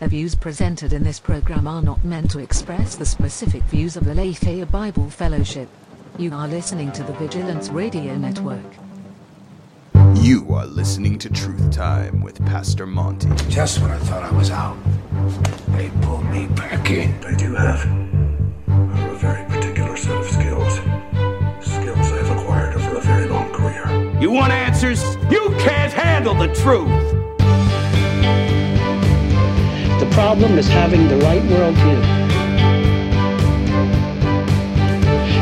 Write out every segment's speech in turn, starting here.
The views presented in this program are not meant to express the specific views of the Aletheia Bible Fellowship. You are listening to the Vigilance Radio Network. You are listening to Truth Time with Pastor Monty. Just when I thought I was out, they pulled me back in. I do have a very particular set of skills. Skills I've acquired over a very long career. You want answers? You can't handle the truth. The problem is having the right worldview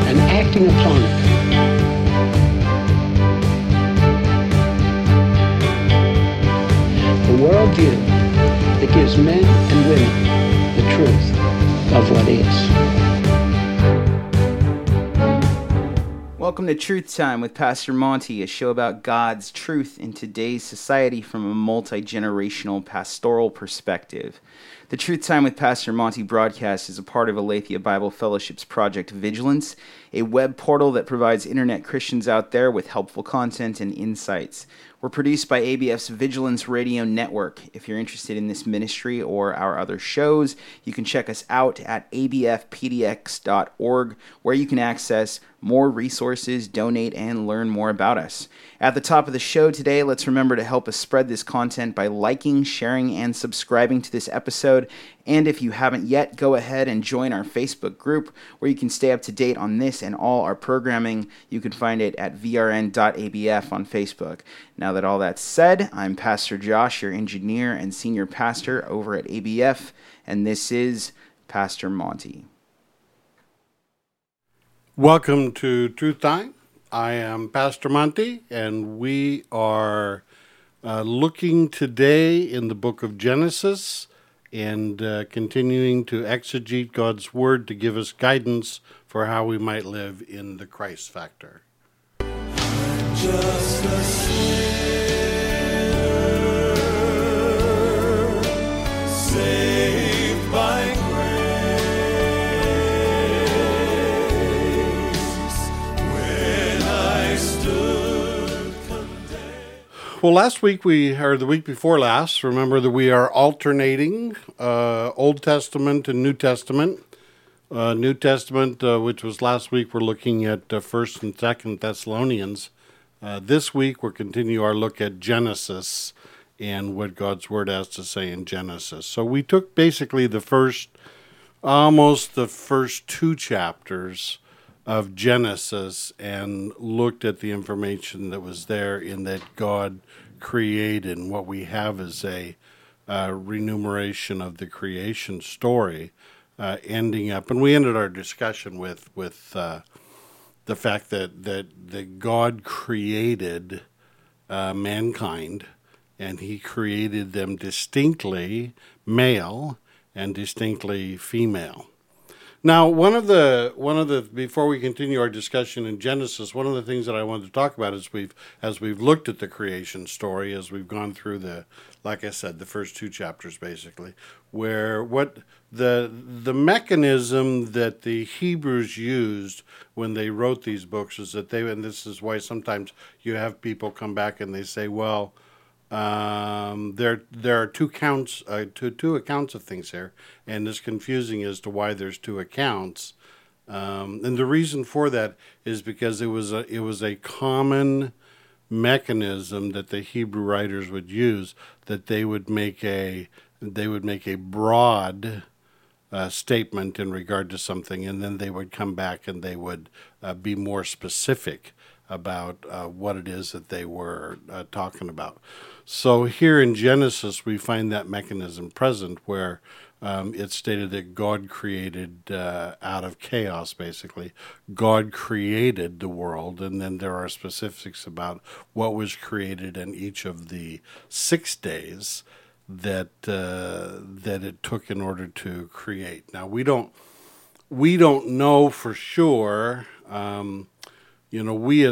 and acting upon it. The worldview that gives men and women the truth of what is. Welcome to Truth Time with Pastor Monty, a show about God's truth in today's society from a multi generational pastoral perspective. The Truth Time with Pastor Monty broadcast is a part of Aletheia Bible Fellowship's Project Vigilance, a web portal that provides internet Christians out there with helpful content and insights. We're produced by ABF's Vigilance Radio Network. If you're interested in this ministry or our other shows, you can check us out at abfpdx.org, where you can access more resources, donate, and learn more about us. At the top of the show today, let's remember to help us spread this content by liking, sharing, and subscribing to this episode. And if you haven't yet, go ahead and join our Facebook group where you can stay up to date on this and all our programming. You can find it at vrn.abf on Facebook. Now that all that's said, I'm Pastor Josh, your engineer and senior pastor over at ABF, and this is Pastor Monty. Welcome to Truth Time. I am Pastor Monty, and we are uh, looking today in the book of Genesis and uh, continuing to exegete God's Word to give us guidance for how we might live in the Christ factor. Well, last week we, or the week before last, remember that we are alternating uh, Old Testament and New Testament. Uh, New Testament, uh, which was last week, we're looking at uh, First and Second Thessalonians. Uh, this week we'll continue our look at Genesis and what God's Word has to say in Genesis. So we took basically the first, almost the first two chapters of Genesis and looked at the information that was there in that God created. And what we have is a uh, of the creation story, uh, ending up, and we ended our discussion with with uh, the fact that that that God created uh, mankind, and He created them distinctly male and distinctly female. Now, one of the one of the before we continue our discussion in Genesis, one of the things that I wanted to talk about is we've as we've looked at the creation story, as we've gone through the like I said, the first two chapters basically, where what the the mechanism that the Hebrews used when they wrote these books is that they and this is why sometimes you have people come back and they say, well, um, there there are two counts, uh, two two accounts of things here, and it's confusing as to why there's two accounts. Um, and the reason for that is because it was a it was a common mechanism that the Hebrew writers would use that they would make a they would make a broad uh, statement in regard to something, and then they would come back and they would uh, be more specific about uh, what it is that they were uh, talking about. So here in Genesis, we find that mechanism present where um, it's stated that God created uh, out of chaos, basically. God created the world, and then there are specifics about what was created in each of the six days that uh, that it took in order to create. Now we don't we don't know for sure. Um, you know, we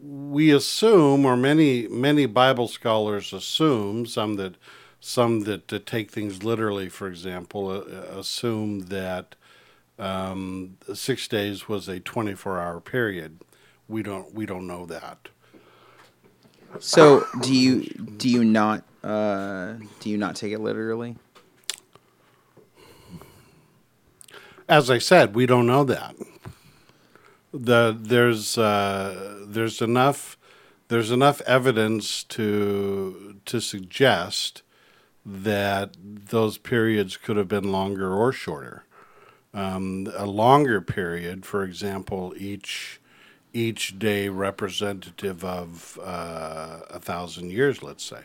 we assume, or many many Bible scholars assume, some that some that, uh, take things literally, for example, uh, assume that um, six days was a twenty four hour period. We don't we don't know that. So, do you do you not uh, do you not take it literally? as I said, we don't know that. The there's uh, there's enough there's enough evidence to to suggest that those periods could have been longer or shorter. Um, a longer period, for example, each each day representative of uh, a thousand years, let's say,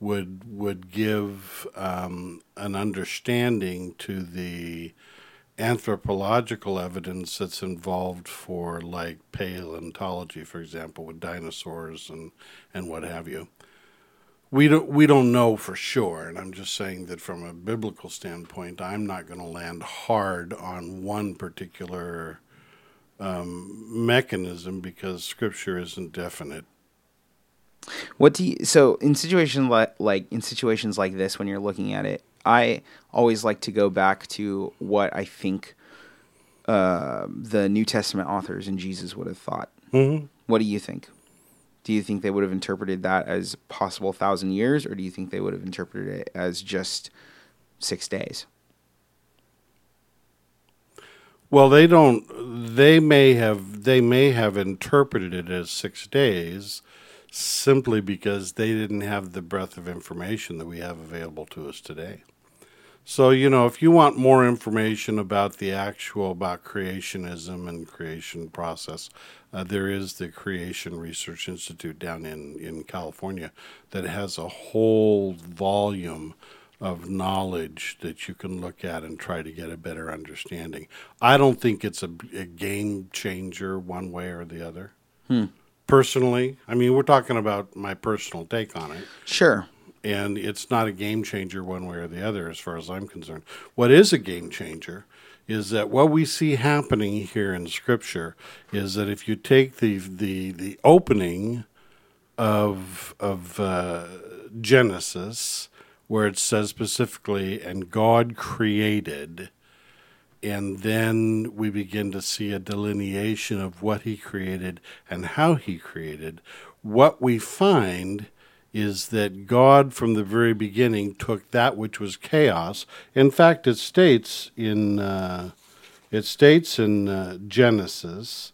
would would give um, an understanding to the anthropological evidence that's involved for like paleontology, for example, with dinosaurs and and what have you. We don't we don't know for sure, and I'm just saying that from a biblical standpoint, I'm not going to land hard on one particular um, mechanism because Scripture isn't definite. What do you so in situations like like in situations like this when you're looking at it, I always like to go back to what I think uh, the New Testament authors and Jesus would have thought. Mm-hmm. What do you think? Do you think they would have interpreted that as possible thousand years, or do you think they would have interpreted it as just six days? Well, they don't. They may have. They may have interpreted it as six days, simply because they didn't have the breadth of information that we have available to us today. So you know, if you want more information about the actual about creationism and creation process, uh, there is the Creation Research Institute down in in California that has a whole volume of knowledge that you can look at and try to get a better understanding. I don't think it's a, a game changer one way or the other. Personally, I mean, we're talking about my personal take on it, Sure. And it's not a game changer one way or the other as far as I'm concerned. What is a game changer is that what we see happening here in Scripture is that if you take the the the opening of of uh, Genesis, where it says specifically, "And God created," and then we begin to see a delineation of what He created and how He created. What we find is that God, from the very beginning, took that which was chaos. In fact, it states in uh, it states in uh, Genesis,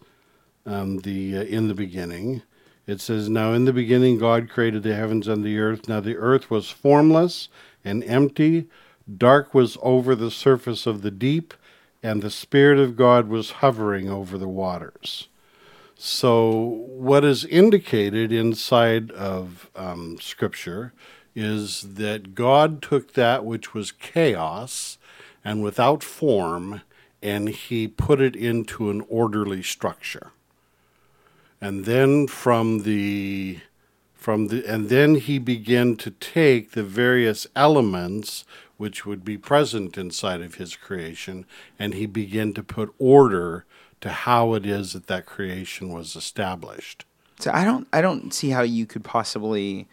um, the uh, in the beginning, it says, "Now in the beginning, God created the heavens and the earth. Now the earth was formless and empty; dark was over the surface of the deep, and the Spirit of God was hovering over the waters." So, what is indicated inside of um, Scripture is that God took that which was chaos and without form, and He put it into an orderly structure. And then from the from the and then he began to take the various elements which would be present inside of his creation and he began to put order to how it is that that creation was established So I don't I don't see how you could possibly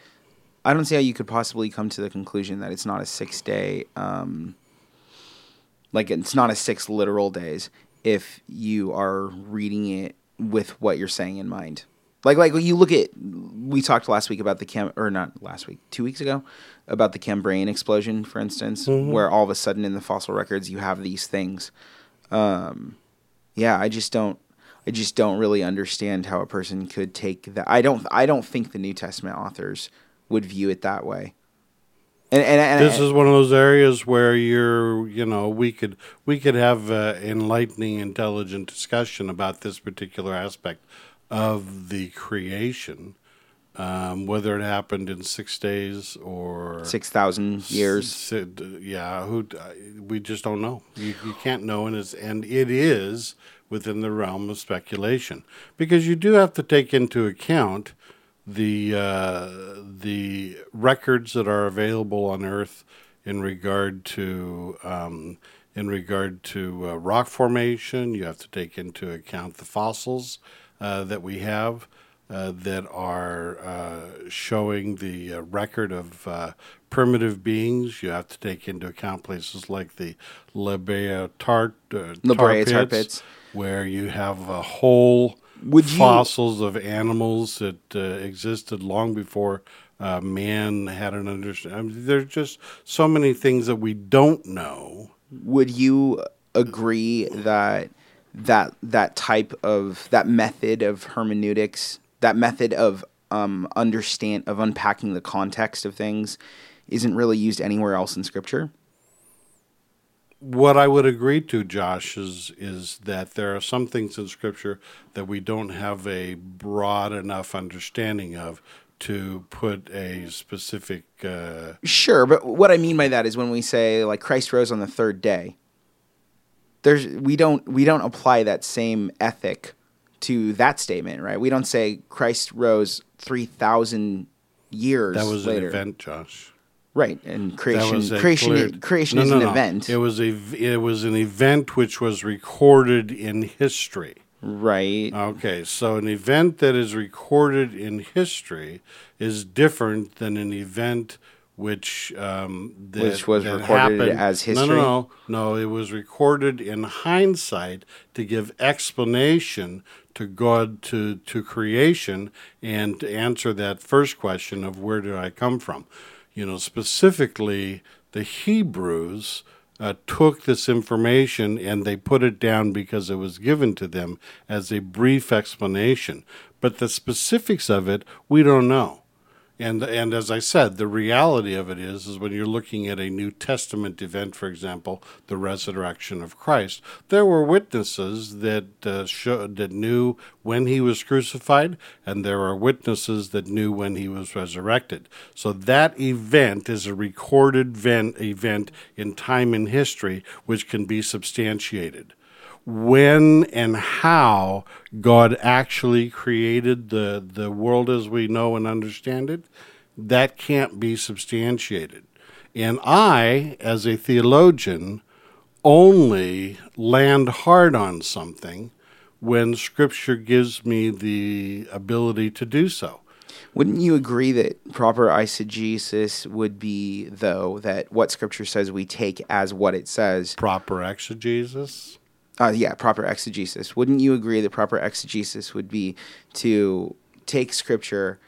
I don't see how you could possibly come to the conclusion that it's not a six day um like it's not a six literal days if you are reading it with what you're saying in mind. Like like you look at we talked last week about the cam or not last week, two weeks ago, about the Cambrian explosion, for instance, where all of a sudden in the fossil records you have these things. Um yeah, I just don't I just don't really understand how a person could take that. I don't I don't think the New Testament authors would view it that way. And and, and this is one of those areas where you're you know we could we could have uh, enlightening intelligent discussion about this particular aspect of the creation um, whether it happened in six days or 6,000 years. S- yeah, who we just don't know. You, you can't know, and it's and it is within the realm of speculation because you do have to take into account the uh, the records that are available on Earth in regard to um, in regard to uh, rock formation. You have to take into account the fossils uh, that we have uh, that are uh, showing the uh, record of uh, primitive beings. You have to take into account places like the La Brea Tar, uh, La Brea tar tar pits, pits. where you have a whole Would you- fossils of animals that uh, existed long before uh, man had an understanding. I mean, there's just so many things that we don't know. Would you agree that that that type of that method of hermeneutics, that method of um, understand of unpacking the context of things, isn't really used anywhere else in Scripture? What I would agree to, Josh, is is that there are some things in Scripture that we don't have a broad enough understanding of to put a specific. Uh, Sure, but what I mean by that is when we say like Christ rose on the third day. There's we don't we don't apply that same ethic to that statement, right? We don't say Christ rose three thousand years that was later, an event, Josh. right? And creation creation clear- is, creation No, is no, an no. event, It was a it was an event which was recorded in history. right? Okay, so an event that is recorded in history is different than an event which um, that, Which was recorded happened- as No, history? no, no, no. It was recorded in hindsight to give explanation to God to to creation and to answer that first question of where did I come from. You know, specifically the Hebrews uh, took this information and they put it down because it was given to them as a brief explanation. But the specifics of it, we don't know. And and as I said, the reality of it is is when you're looking at a New Testament event, for example, the resurrection of Christ, there were witnesses that uh, showed, that knew when he was crucified, and there are witnesses that knew when he was resurrected. So that event is a recorded event, event in time and history, which can be substantiated when and how God actually created the, the world as we know and understand it, that can't be substantiated. And I, as a theologian, only land hard on something when Scripture gives me the ability to do so. Wouldn't you agree that proper eisegesis would be, though, that what Scripture says we take as what it says? Proper exegesis. Uh, yeah, proper exegesis. Wouldn't you agree that proper exegesis would be to take Scripture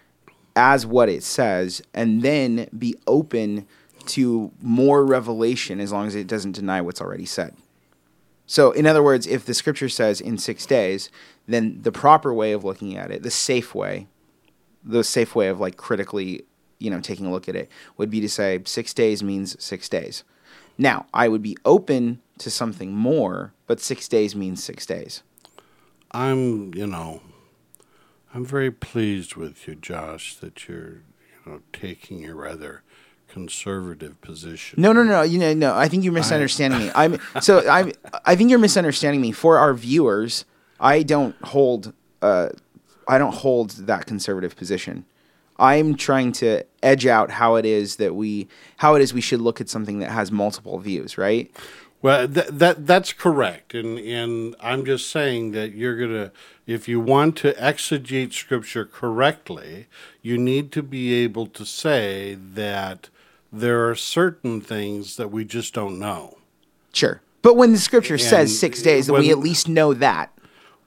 as what it says and then be open to more revelation as long as it doesn't deny what's already said? So, in other words, if the Scripture says in six days, then the proper way of looking at it, the safe way, the safe way of like critically, you know, taking a look at it would be to say six days means six days. Now, I would be open to something more, but six days means six days. I'm, you know, I'm very pleased with you, Josh, that you're, you know, taking a rather conservative position. No, no, no. You know, no. I think you're misunderstanding me. I'm so I'm. I think you're misunderstanding me. For our viewers, I don't hold. Uh, I don't hold that conservative position. I'm trying to edge out how it is that we, how it is we should look at something that has multiple views, right? Well, th- that that's correct, and and I'm just saying that you're gonna, if you want to exegete Scripture correctly, you need to be able to say that there are certain things that we just don't know. Sure. But when the scripture And says six days, then we at least know that.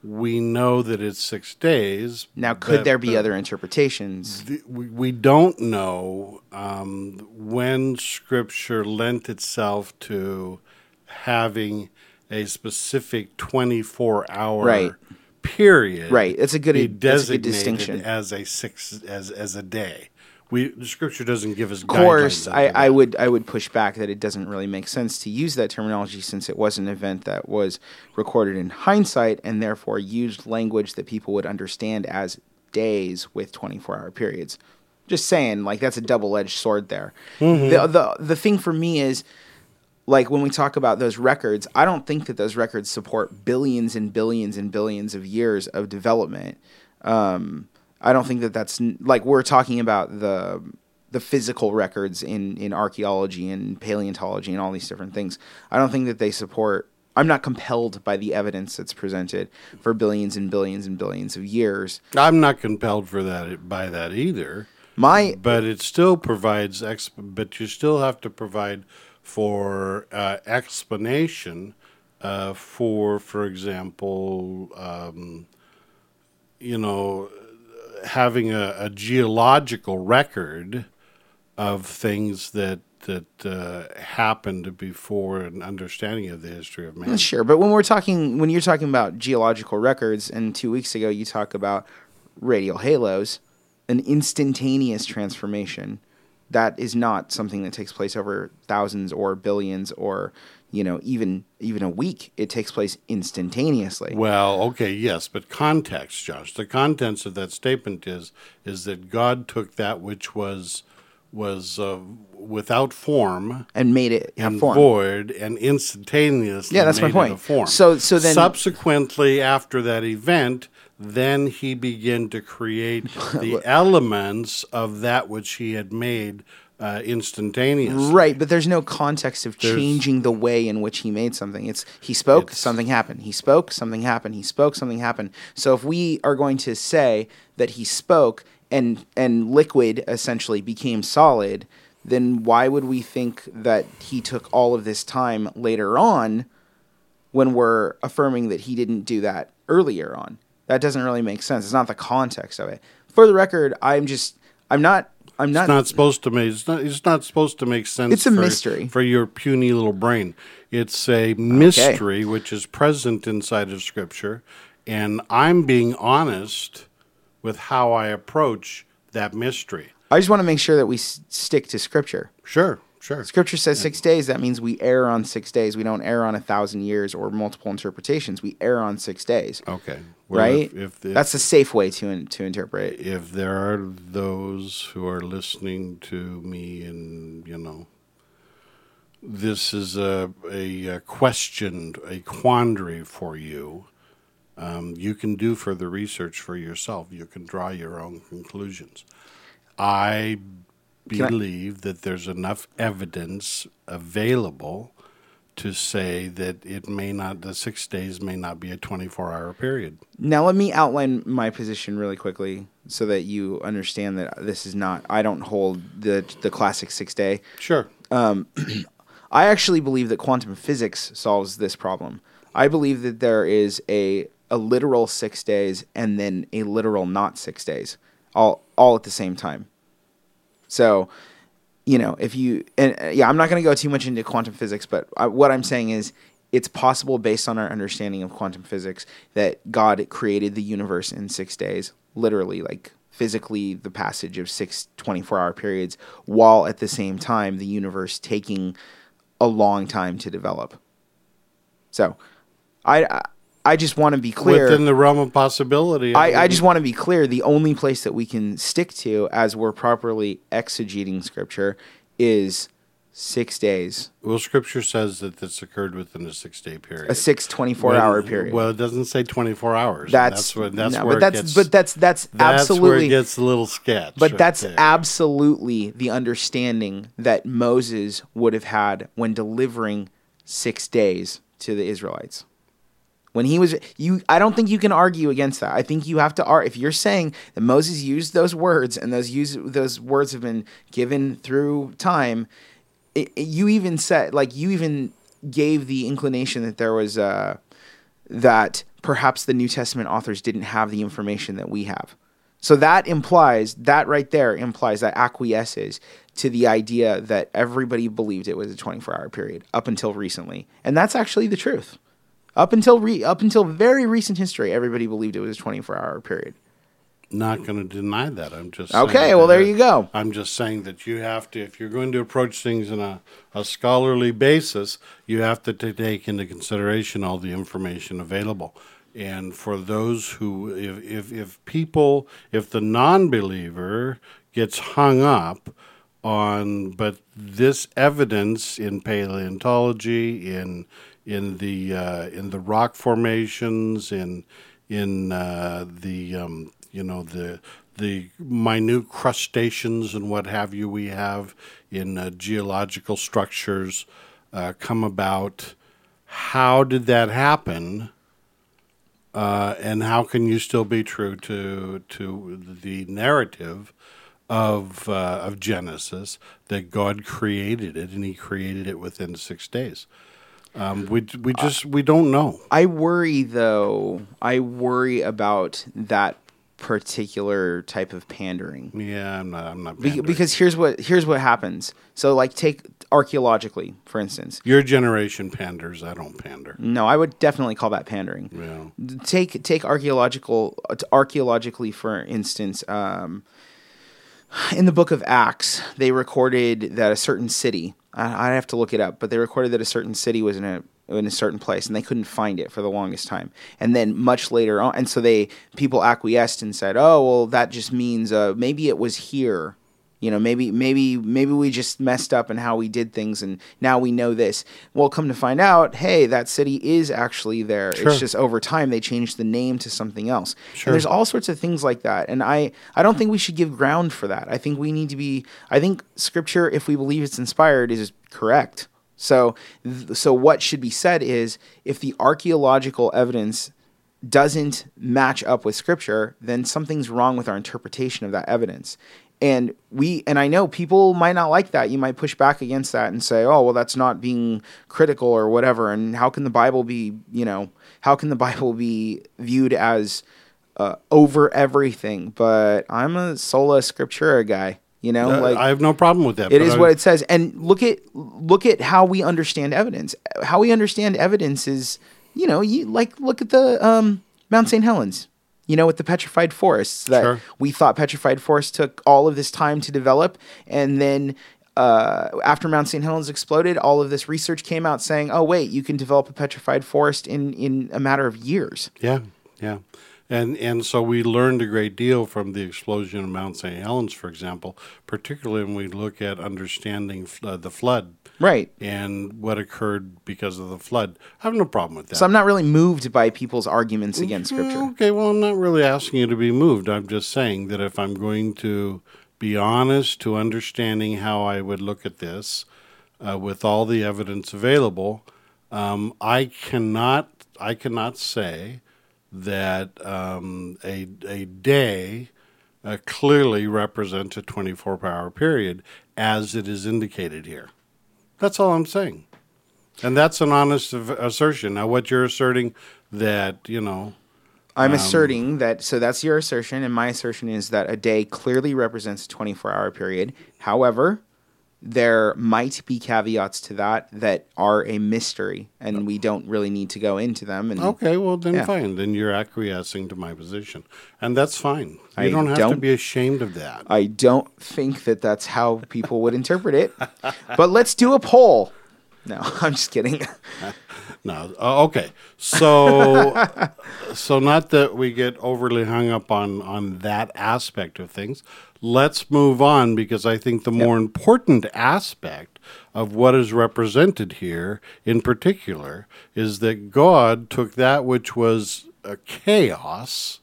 We know that it's six days. Now, could but- there be other interpretations? we, we don't know um, when Scripture lent itself to having a specific 24 hour Right. period. Right. That's a good- be that's a good designated distinction. as a six as as a day. We the Scripture doesn't give us. Of course, I, I would I would push back that it doesn't really make sense to use that terminology since it was an event that was recorded in hindsight and therefore used language that people would understand as days with 24 hour periods. Just saying, like that's a double edged sword there. Mm-hmm. The, the the thing for me is like when we talk about those records, I don't think that those records support billions and billions and billions of years of development. Um, I don't think that that's like we're talking about the the physical records in in archaeology and paleontology and all these different things. I don't think that they support. I'm not compelled by the evidence that's presented for billions and billions and billions of years. I'm not compelled for that by that either. My but it still provides ex- but you still have to provide for uh, explanation uh, for for example um, you know having a, a geological record of things that that uh, happened before an understanding of the history of man. Sure, but when we're talking, when you're talking about geological records, and two weeks ago you talk about radio halos, an instantaneous transformation, that is not something that takes place over thousands or billions or you know even even a week. It takes place instantaneously. Well, okay, yes, but context, Josh. The contents of that statement is is that God took that which was was uh, without form and made it have and form. void and instantaneously Yeah, that's my point. form. So- so then- subsequently after that event, then he began to create the elements of that which he had made uh, instantaneously. Right, but there's no context of There's- changing the way in which he made something. It's he spoke, It's- something happened. He spoke, something happened. He spoke, something happened. So if we are going to say that he spoke and and liquid essentially became solid, then why would we think that he took all of this time later on when we're affirming that he didn't do that earlier on? That doesn't really make sense. It's not the context of it. For the record, I'm just I'm not I'm not. It's not supposed to make. It's not. It's not supposed to make sense. It's a for, mystery. for your puny little brain. It's a mystery which is present inside of Scripture, and I'm being honest with how I approach that mystery. I just want to make sure that we s- stick to scripture. Sure, sure. Scripture says six days. That means we err on six days. We don't err on a thousand years or multiple interpretations. We err on six days. Okay. Well, right? If, if, if, That's a safe way to in, to interpret. if there are those who are listening to me and you know this is a, a, a question a quandary for you um, you can do further research for yourself you can draw your own conclusions I- believe that there's enough evidence available to say that it may not the six days may not be a 24 hour period Now let me outline my position really quickly so that you understand that this is not. I don't hold the the classic six day. sure um, I actually believe that quantum physics solves this problem. I believe that there is a a literal six days and then a literal not six days, all all at the same time. So, you know, if you and uh, yeah, I'm not going to go too much into quantum physics, but I, what I'm saying is it's possible based on our understanding of quantum physics that God created the universe in 6 days, literally like physically the passage of six 24 hour periods while at the same time the universe taking a long time to develop. So, I I, I just want to be clear within the realm of possibility I, I just want to be clear. The only place that we can stick to as we're properly exegeting scripture is six days, Well, Scripture says that this occurred within a six-day period. a six 24 Well, hour period. Well, it doesn't say twenty-four hours. that's that's where that's no, where but that's it gets, but that's that's, that's absolutely where it gets a little sketch. but right that's there. absolutely the understanding that Moses would have had when delivering six days to the Israelites. When he was you I don't think you can argue against that. I think you have to ar- if you're saying that Moses used those words and those use those words have been given through time, it, it- you even said like you even gave the inclination that there was uh that perhaps the New Testament authors didn't have the information that we have. So that implies that right there implies that acquiesces to the idea that everybody believed it was a 24-hour period up until recently, and that's actually the truth. Up until re- up until very recent history, everybody believed it was a 24-hour period. not going to deny that. I'm just Okay, well, there you go. I'm just saying that you have to, if you're going to approach things in a, a scholarly basis, you have to take into consideration all the information available. And for those who, if, if, if people, if the non believer gets hung up on, but this evidence in paleontology, in in the uh, in the rock formations, in in uh, the um, you know the the minute crustaceans and what have you we have in uh, geological structures uh, come about. How did that happen? Uh, and how can you still be true to to the narrative of uh, of Genesis that God created it and He created it within six days? Um, we we just we don't know. I worry though. I worry about that particular type of pandering. Yeah, I'm not. I'm not. Be- because here's what here's what happens. So like take archaeologically, for instance. your generation panders, I don't pander. No, I would definitely call that pandering. Yeah. Take take archaeological archaeologically for instance. Um, in the book of Acts, they recorded that a certain city. I, I have to look it up, but they recorded that a certain city was in a in a certain place, and they couldn't find it for the longest time. And then much later on, and so they people acquiesced and said, "Oh, well, that just means uh, maybe it was here." You know, maybe maybe maybe we just messed up in how we did things, and now we know this. Well, come to find out, hey, that city is actually there. Sure. It's just over time they changed the name to something else. Sure. And there's all sorts of things like that, and I I don't think we should give ground for that. I think we need to be. I think Scripture, if we believe it's inspired, is correct. So so what should be said is if the archaeological evidence doesn't match up with scripture, then something's wrong with our interpretation of that evidence. And we and I know people might not like that. You might push back against that and say, "Oh, well that's not being critical or whatever." And how can the Bible be, you know, how can the Bible be viewed as uh, over everything? But I'm a sola scriptura guy, you know, Uh, like I have no problem with that. it but I- what it says. And look at look at how we understand evidence. How we understand evidence is, you know, you like look at the um, Mount St. Helens. You know, with the petrified forests that Sure. we thought petrified forest took all of this time to develop, and then uh, after Mount St. Helens exploded, all of this research came out saying, "Oh, wait, you can develop a petrified forest in in a matter of years." Yeah, yeah. And and so we learned a great deal from the explosion of Mount St. Helens, for example, particularly when we look at understanding uh, the flood Right. and what occurred because of the flood. I have no problem with that. So I'm not really moved by people's arguments against Mm, Scripture. Okay, well, I'm not really asking you to be moved. I'm just saying that if I'm going to be honest to understanding how I would look at this uh, with all the evidence available, um, I cannot I cannot say that um, a a day uh, clearly represents a 24 hour period as it is indicated here. That's all I'm saying. And that's an honest assertion. Now, what you're asserting that, you know, I'm asserting that, so that's your assertion, and my assertion is that a day clearly represents a 24 hour period. However, there might be caveats to that that are a mystery, and we don't really need to go into them. And okay, well, then Yeah. fine. Then you're acquiescing to my position. And that's fine. You I don't have to don't- be ashamed of that. I don't think that that's how people would interpret it. But let's do a poll. No, I'm just kidding. No, uh, okay. So, so not that we get overly hung up on on that aspect of things. Let's move on because I think the more important aspect of what is represented here, in particular, is that God took that which was a chaos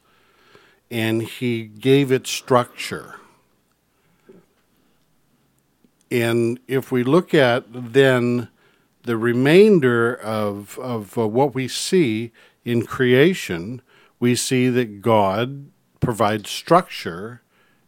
and He gave it structure. And if we look at then the remainder of, of uh, what we see in creation, we see that God provides structure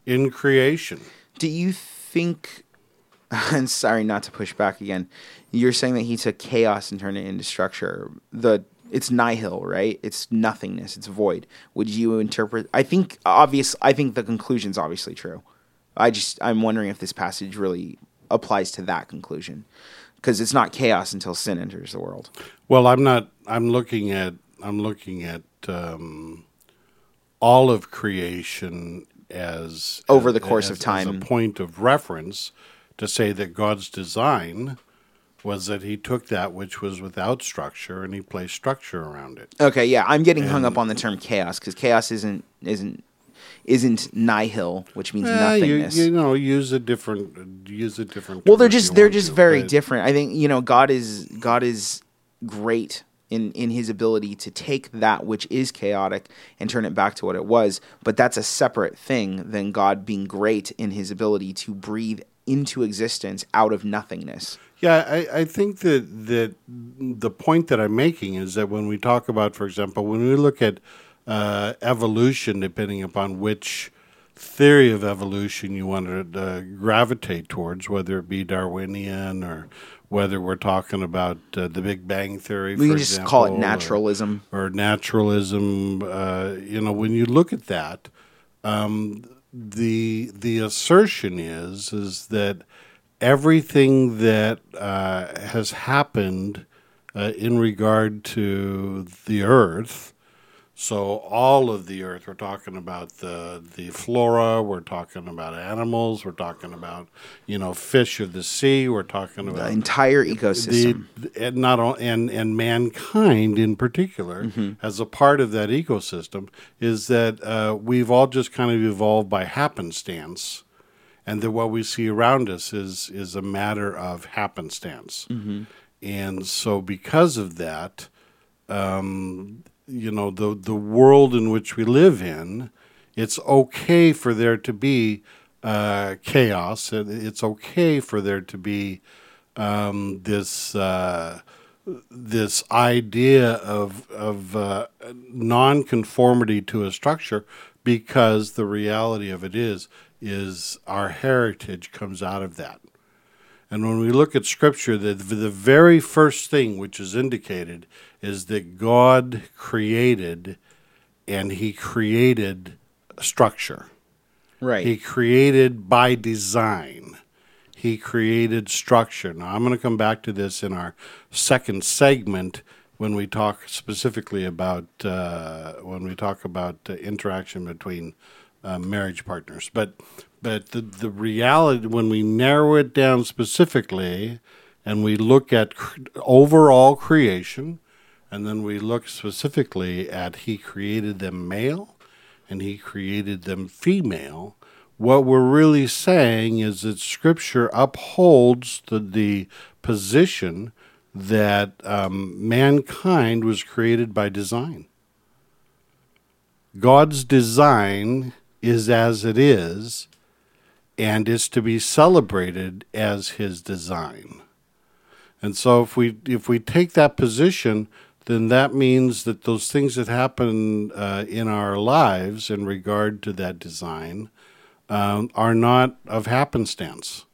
in creation. do you think? I'm sorry not to push back again. You're saying that he took chaos and turned it into structure. The it's nihil, right? It's nothingness. It's void. Would you interpret? I think obvious. I think the conclusion's obviously true. I just I'm wondering if this passage really applies to that conclusion because it's not chaos until sin enters the world. Well, I'm not. I'm looking at. I'm looking at um, all of creation as Over the course of time. as a point of reference to say that God's design was that He took that which was without structure and He placed structure around it. Okay, yeah, I'm getting hung up on the term chaos because chaos isn't isn't isn't nihil, which means Eh, you, nothingness. you know, use a different. Use a different. well, they're just they're just to, very different. I think you know God is God is great in in His ability to take that which is chaotic and turn it back to what it was. But that's a separate thing than God being great in His ability to breathe into existence out of nothingness. Yeah, I, I think that that the point that I'm making is that when we talk about, for example, when we look at uh, evolution, depending upon which theory of evolution you want to uh, gravitate towards, whether it be Darwinian or whether we're talking about uh, the Big Bang theory, We can just call it example, or- naturalism. or naturalism. Uh, you know, when you look at that, um, the the assertion is is that everything that uh, has happened uh, in regard to the earth so all of the earth we're talking about the the flora we're talking about animals we're talking about you know fish of the sea we're talking about The entire the, ecosystem. and not all, and and mankind in particular Mm-hmm. as a part of that ecosystem is that uh, we've all just kind of evolved by happenstance and that what we see around us is is a matter of happenstance Mm-hmm. and so because of that um, you know the the world in which we live in it's okay for there to be uh, chaos it's okay for there to be um, this uh, this idea of of uh, nonconformity to a structure because the reality of it is is our heritage comes out of that. And when we look at scripture, the, the very first thing which is indicated is that God created and he created structure. right. He created by design. He created structure. Now, I'm going to come back to this in our second segment when we talk specifically about uh, when we talk about uh, interaction between uh, marriage partners. But but the the reality when we narrow it down specifically, and we look at overall creation, and then we look specifically at He created them male and he created them female. What we're really saying is that Scripture upholds the, the position that um, mankind was created by design. God's design is as it is, and is to be celebrated as His design. And so if we if we take that position, then that means that those things that happen uh, in our lives in regard to that design um, are not of happenstance.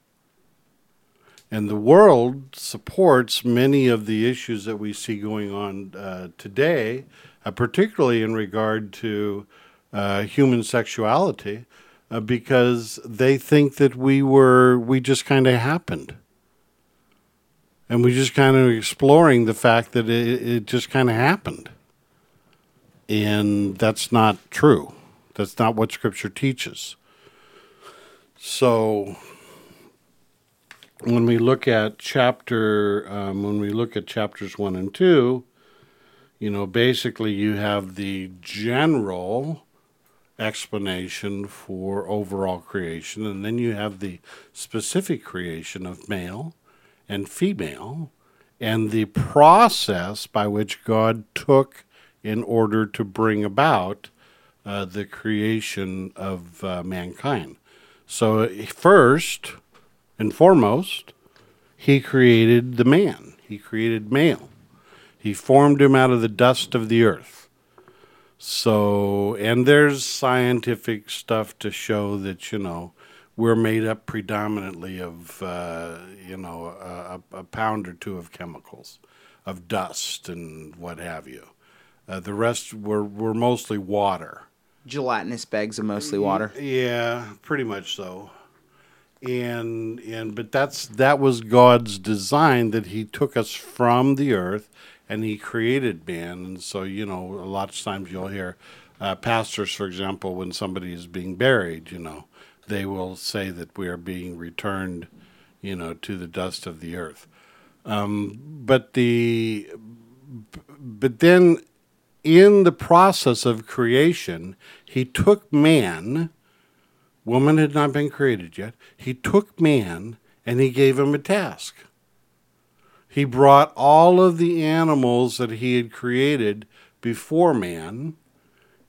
And the world supports many of the issues that we see going on uh, today, uh, particularly in regard to uh, human sexuality, uh, because they think that we were we just kind of happened and we're just kind of exploring the fact that it, it just kind of happened. And that's not true. That's not what Scripture teaches. So, when we look at chapter, um, when we look at chapters one and two, you know, basically you have the general explanation for overall creation, and then you have the specific creation of male and female, and the process by which God took in order to bring about uh, the creation of uh, mankind. So, first and foremost, he created the man, he created male. He formed him out of the dust of the earth. So, and there's scientific stuff to show that, you know, we're made up predominantly of, uh, you know, a, a pound or two of chemicals, of dust and what have you. Uh, the rest were, were mostly water. Gelatinous bags of mostly water. Yeah, pretty much so. And and but that's that was God's design that He took us from the earth and He created man. And so you know, a lot of times you'll hear uh, pastors, for example, when somebody is being buried, you know, they will say that we are being returned, you know, to the dust of the earth. Um, but the but then in the process of creation, he took man, woman had not been created yet, he took man and he gave him a task. He brought all of the animals that he had created before man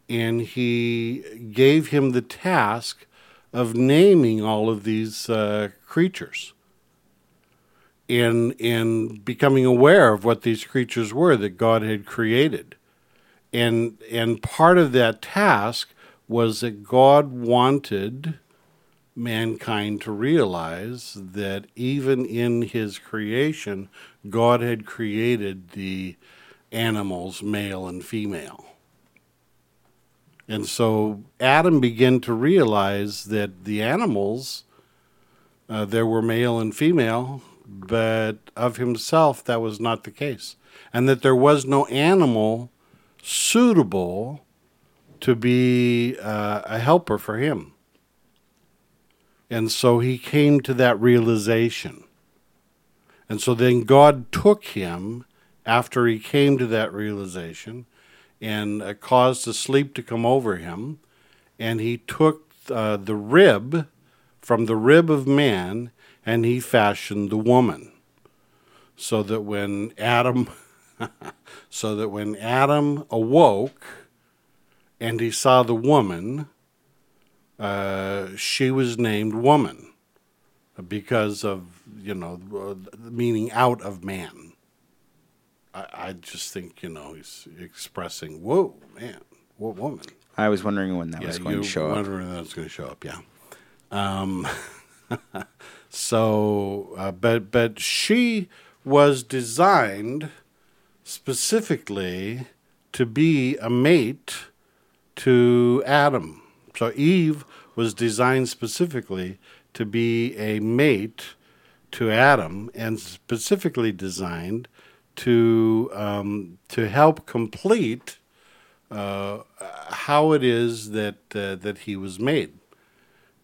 and he gave him the task of naming all of these uh, creatures and, and becoming aware of what these creatures were that God had created. And and part of that task was that God wanted mankind to realize that even in his creation God had created the animals male and female And so Adam began to realize that the animals, uh, there were male and female, but of himself, that was not the case. And that there was no animal suitable to be uh, a helper for him. And so he came to that realization. And so then God took him after he came to that realization and uh, caused the sleep to come over him. And he took uh, the rib from the rib of man and he fashioned the woman. So that when Adam, so that when Adam awoke and he saw the woman, uh, she was named woman because of you know uh, meaning out of man. I, I just think you know he's expressing, "Whoa, man, what woman?" I was wondering when that was going to show up. wondering when that was going to show up. Yeah. Um, so, uh, but but she was designed specifically to be a mate to Adam. So Eve was designed specifically to be a mate to Adam, and specifically designed to um, to help complete uh, how it is that uh, that he was made.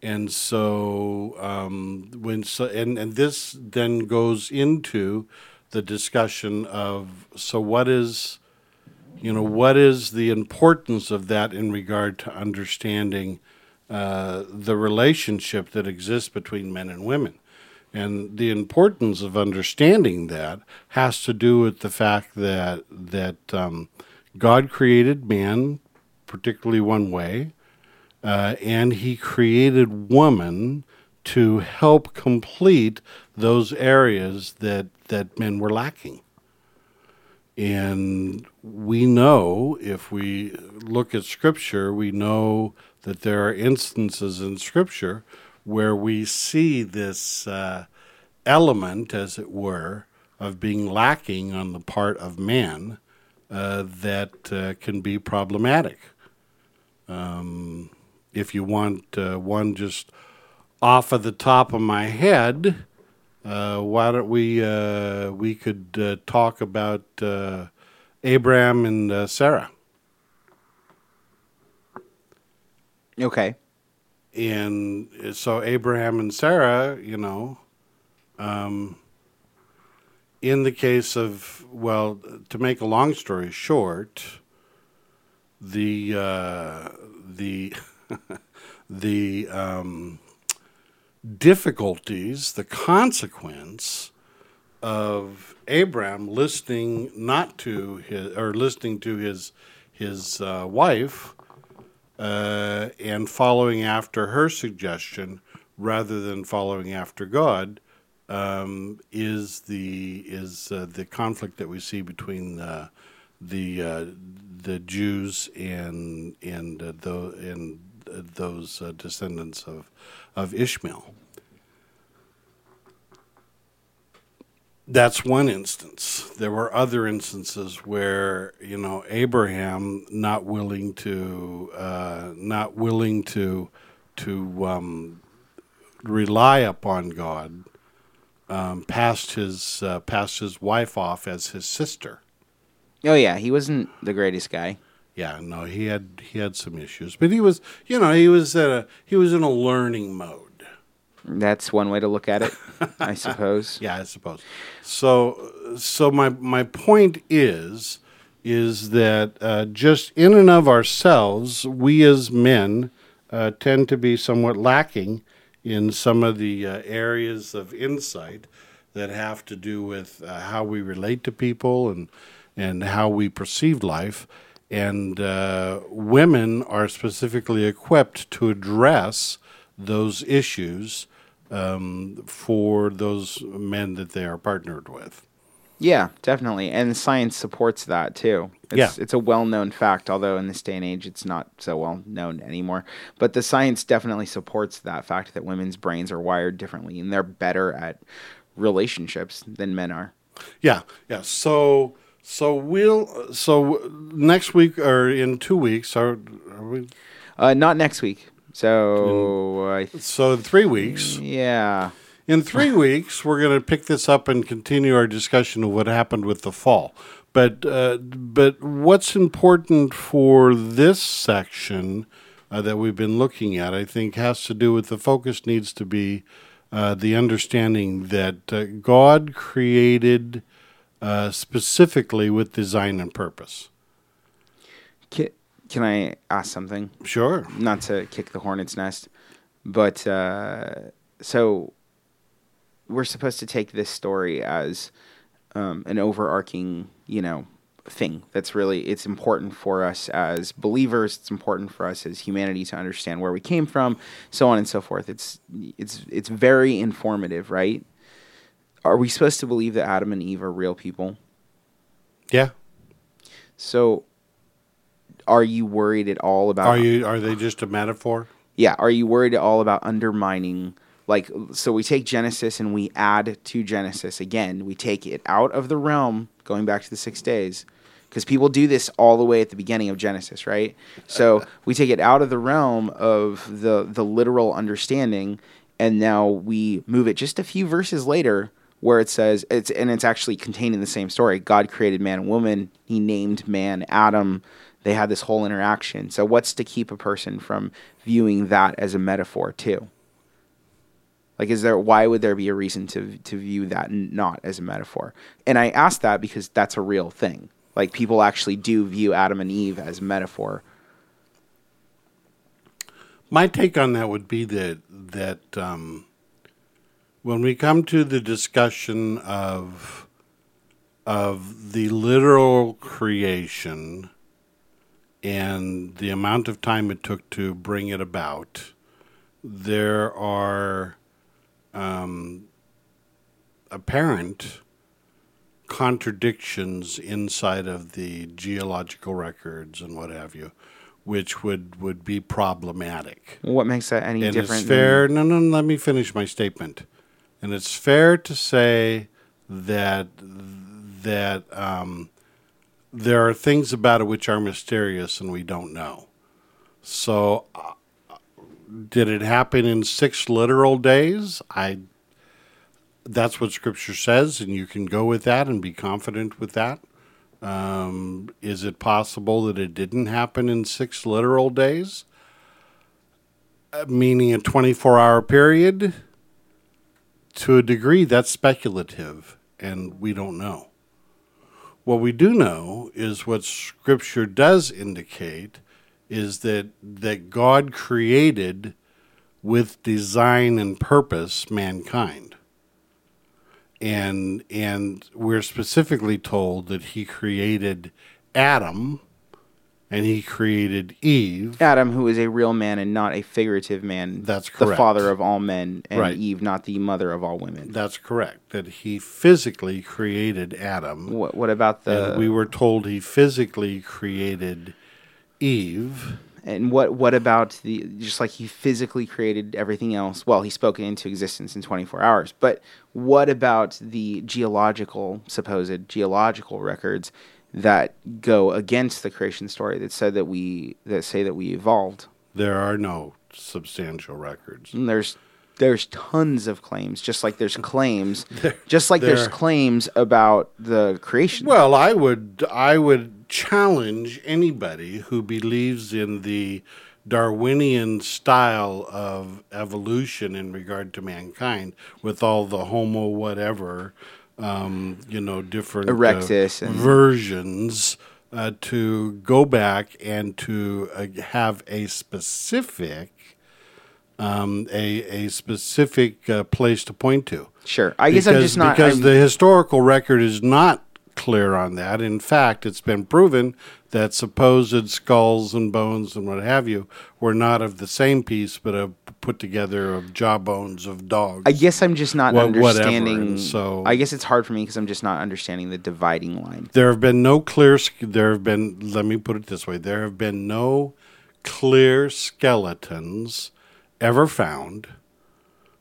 And so um, when so and, and this then goes into the discussion of so what is you know what is the importance of that in regard to understanding uh, the relationship that exists between men and women? And the importance of understanding that has to do with the fact that that um, God created man particularly one way uh, and he created woman to help complete those areas that that men were lacking and we know if we look at scripture, we know that there are instances in scripture where we see this uh, element, as it were, of being lacking on the part of man uh, that uh, can be problematic. Um, if you want uh, one just off of the top of my head, why don't we uh, we could uh, talk about uh, Abraham and uh, Sarah? Okay. And so Abraham and Sarah, you know, um, in the case of well, to make a long story short, the uh, the the um, difficulties, the consequence of Abraham listening not to his or listening to his his uh, wife uh, and following after her suggestion rather than following after God um, is the is uh, the conflict that we see between uh, the uh, the Jews and and uh, the and those uh, descendants of of Ishmael. That's one instance. There were other instances where you know Abraham not willing to uh, not willing to to um, rely upon God um, passed his uh, passed his wife off as his sister. Oh yeah, he wasn't the greatest guy. Yeah, no, he had he had some issues, but he was you know he was at a he was in a learning mode. That's one way to look at it, I suppose. Yeah, I suppose. So so my my point is is that uh, just in and of ourselves, we as men uh, tend to be somewhat lacking in some of the uh, areas of insight that have to do with uh, how we relate to people and and how we perceive life. And uh, women are specifically equipped to address those issues um, for those men that they are partnered with. Yeah, definitely. And science supports that too. It's, Yeah. It's a well known fact, although in this day and age it's not so well known anymore. But the science definitely supports that fact that women's brains are wired differently and they're better at relationships than men are. Yeah, yeah. So So we'll so next week or in two weeks are, are we Uh, not next week. So I so in three weeks. yeah. In three weeks, we're going to pick this up and continue our discussion of what happened with the fall. But uh, but what's important for this section uh, that we've been looking at, I think, has to do with the focus needs to be uh, the understanding that uh, God created uh, specifically with design and purpose. Can, can I ask something? Sure. Not to kick the hornet's nest, but uh, so we're supposed to take this story as um, an overarching, you know, thing that's really it's important for us as believers it's important for us as humanity to understand where we came from so on and so forth it's it's it's very informative right are we supposed to believe that adam and eve are real people Yeah. so are you worried at all about Are you? Are they just a metaphor? yeah are you worried at all about undermining like so we take genesis and we add to genesis again we take it out of the realm going back to the six days because people do this all the way at the beginning of genesis right so we take it out of the realm of the the literal understanding and now we move it just a few verses later where it says it's and it's actually contained in the same story god created man and woman he named man adam they had this whole interaction so what's to keep a person from viewing that as a metaphor too like, is there why would there be a reason to to view that not as a metaphor? And I ask that because that's a real thing. Like, people actually do view Adam and Eve as metaphor. My take on that would be that that um, when we come to the discussion of of the literal creation and the amount of time it took to bring it about, there are um, apparent contradictions inside of the geological records and what have you, which would, would be problematic. What makes that any And different? it's fair. No, no, let me finish my statement. And it's fair to say that that um, there are things about it which are mysterious and we don't know. So, uh, did it happen in six literal days? I. That's what Scripture says, and you can go with that and be confident with that. Um, is it possible that it didn't happen in six literal days? Uh, meaning a 24 hour period? To a degree, that's speculative, and we don't know. What we do know is what Scripture does indicate is that, that God created with design and purpose mankind. And, and we're specifically told that he created Adam and he created Eve. Adam, who is a real man and not a figurative man. That's correct. The father of all men, and Right. Eve, not the mother of all women. That's correct. That he physically created Adam. What, what about the? and we were told he physically created Eve. And what what about the just like he physically created everything else? Well, he spoke it into existence in 24 hours. But what about the geological supposed geological records that go against the creation story that said that we that say that we evolved? There are no substantial records. And there's there's tons of claims, just like there's claims, just like there's claims about the creation. Well, I would I would challenge anybody who believes in the Darwinian style of evolution in regard to mankind, with all the Homo whatever, um, you know, different uh, and- versions, uh, to go back and to uh, have a specific. Um, a a specific uh, place to point to. Sure. I guess I'm Because- just not- because I'm- the historical record is not clear on that. In fact, it's been proven that supposed skulls and bones and what have you were not of the same piece, but of put together of jawbones of dogs. I guess I'm just not Wha- understanding. so- I guess it's hard for me because I'm just not understanding the dividing line. There have been no clear. There have been. Let me put it this way: there have been no clear skeletons ever found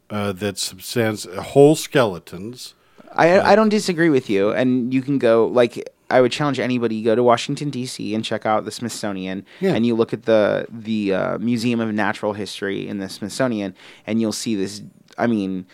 uh, that substance whole skeletons. I I don't disagree with you, and you can go like I would challenge anybody go to Washington D.C. and check out the Smithsonian, Yeah. and you look at the the uh, Museum of Natural History in the Smithsonian, and you'll see this. I mean,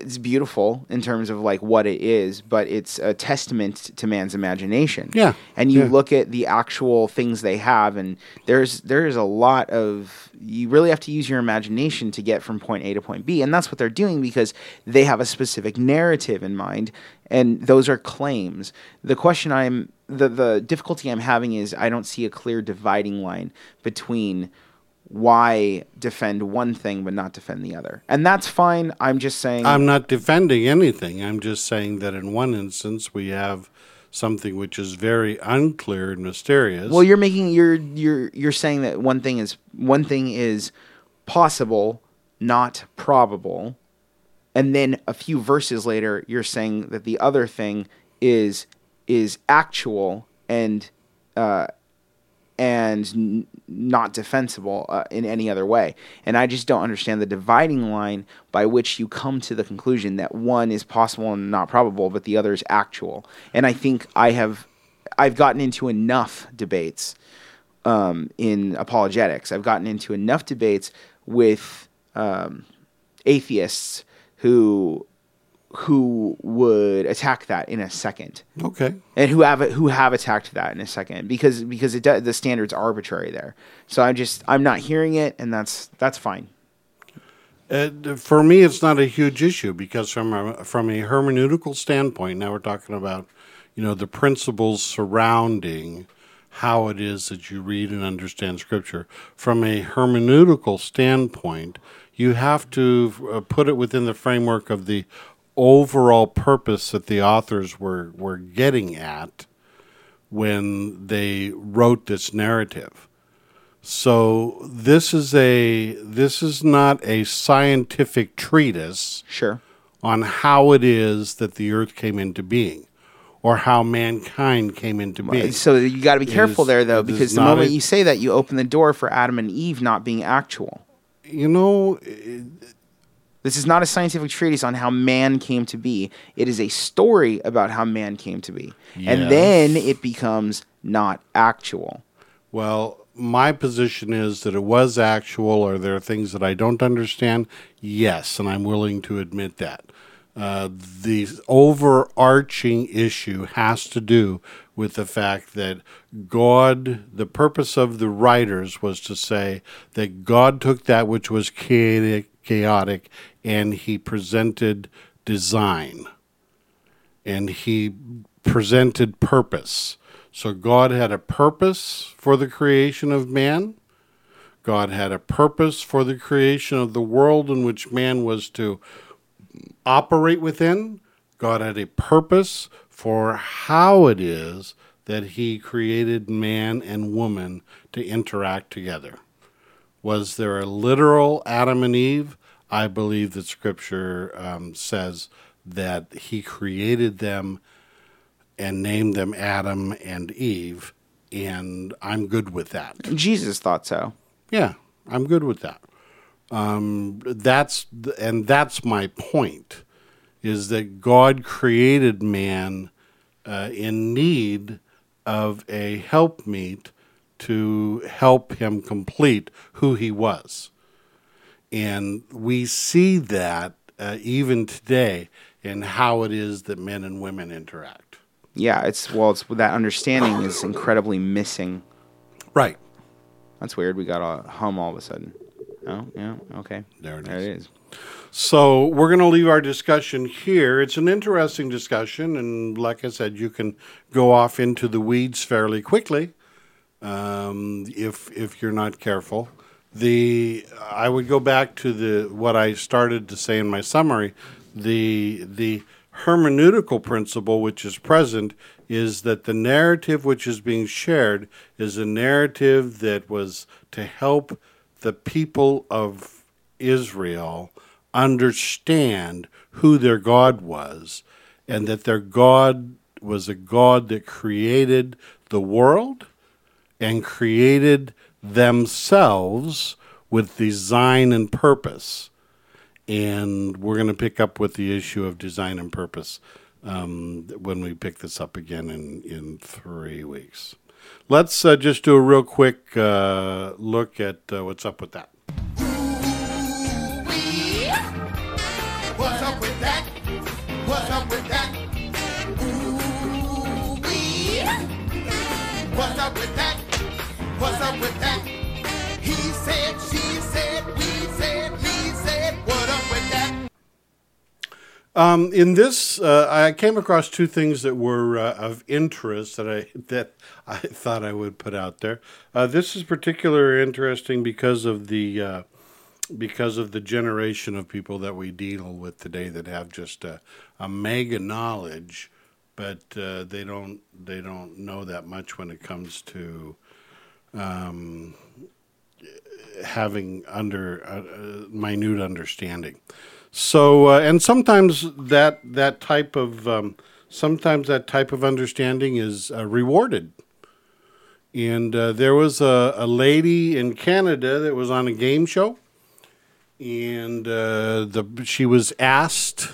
it's beautiful in terms of like what it is, but it's a testament to man's imagination. Yeah, and you yeah. look at the actual things they have, and there's there's a lot of you really have to use your imagination to get from point A to point B, and that's what they're doing because they have a specific narrative in mind, and those are claims. The question I'm the the difficulty I'm having is I don't see a clear dividing line between why defend one thing but not defend the other, and that's fine. I'm just saying. I'm not defending anything. I'm just saying that in one instance we have something which is very unclear and mysterious. Well, you're making you're you're you're saying that one thing is one thing is possible, not probable, and then a few verses later you're saying that the other thing is is actual and uh, and n- not defensible uh, in any other way. And I just don't understand the dividing line by which you come to the conclusion that one is possible and not probable, but the other is actual. And I think I have I've gotten into enough debates um, in apologetics. I've gotten into enough debates with um, atheists who who would attack that in a second okay. and who have who have attacked that in a second because because it does, the standard's arbitrary there. So I'm just I'm not hearing it, and that's that's fine. Uh, for me, it's not a huge issue because from a, from a hermeneutical standpoint, now we're talking about, you know, the principles surrounding how it is that you read and understand Scripture. From a hermeneutical standpoint, you have to uh, put it within the framework of the overall purpose that the authors were were getting at when they wrote this narrative. So this is a this is not a scientific treatise Sure. on how it is that the earth came into being or how mankind came into being. So you got to be careful is- there, though, because the moment a- you say that, you open the door for Adam and Eve not being actual. You know, This is not a scientific treatise on how man came to be. It is a story about how man came to be, and then it becomes not actual. well, my position is that it was actual or there are things that I don't understand. Yes, and I'm willing to admit that. Uh, the overarching issue has to do with the fact that God, the purpose of the writers was to say that God took that which was chaotic, chaotic and he presented design and he presented purpose. So God had a purpose for the creation of man. God had a purpose for the creation of the world in which man was to operate within. God had a purpose for how it is that he created man and woman to interact together. Was there a literal Adam and Eve? I believe that scripture um, says that he created them and named them Adam and Eve, and I'm good with that. Jesus thought so. Yeah, I'm good with that. Um, that's th- and that's my point, is that God created man uh, in need of a helpmeet to help him complete who he was, and we see that uh, even today in how it is that men and women interact. Yeah, it's well, it's that understanding is incredibly missing. Right. That's weird. We got a hum all of a sudden. Oh, yeah, okay. There it There it is. is. So we're going to leave our discussion here. It's an interesting discussion, and like I said, you can go off into the weeds fairly quickly um, if if you're not careful. The I would go back to the what I started to say in my summary. The the hermeneutical principle which is present is that the narrative which is being shared is a narrative that was to help the people of Israel understand who their God was and that their God was a God that created the world and created themselves with design and purpose. And we're going to pick up with the issue of design and purpose um, when we pick this up again in, in three weeks. Let's uh, just do a real quick uh, look at uh, what's up with that. What's up with that? What's up with that? What's up with that? What's up with that? Um, in this, uh, I came across two things that were uh, of interest that I that I thought I would put out there. Uh, this is particularly interesting because of the uh, because of the generation of people that we deal with today that have just a, a mega knowledge, but uh, they don't they don't know that much when it comes to um, having under uh, minute understanding. So, uh, and sometimes that that type of um, sometimes that type of understanding is uh, rewarded. And uh, there was a, a lady in Canada that was on a game show, and uh, the she was asked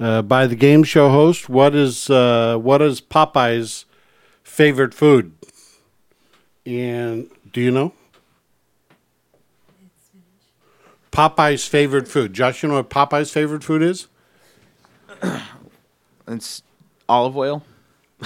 uh, by the game show host, "What is uh, what is Popeye's favorite food?" And do you know? Popeye's favorite food. Josh, you know what Popeye's favorite food is? It's olive oil.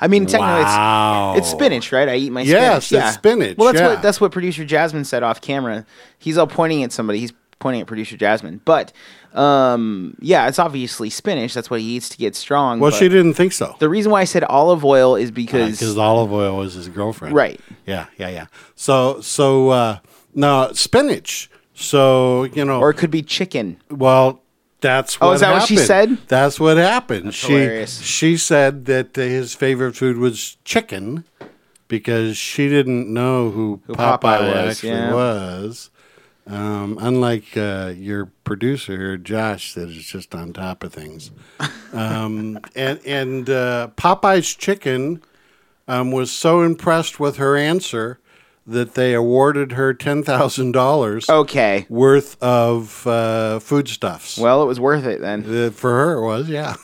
I mean, technically, Wow. it's, it's spinach, right? I eat my spinach. Yes, spinach. it's spinach, Well, that's yeah. what that's what producer Jasmine said off camera. He's all pointing at somebody. He's pointing at producer Jasmine, but um, yeah, it's obviously spinach. That's what he eats to get strong. Well, she didn't think so. The reason why I said olive oil is because Because olive oil was his girlfriend. Right. Yeah, yeah, yeah. So, so uh, now spinach. So you know, or it could be chicken. well, that's what Oh, is that what she said? That's what happened. she hilarious. she said that his favorite food was chicken because she didn't know who, Who Popeye, Popeye was, actually yeah. was. Um, unlike uh, your producer Josh, that is just on top of things. Um, and and uh, Popeye's chicken um, was so impressed with her answer that they awarded her ten thousand dollars Okay. worth of uh, foodstuffs. Well, it was worth it then. Uh, for her, it was yeah,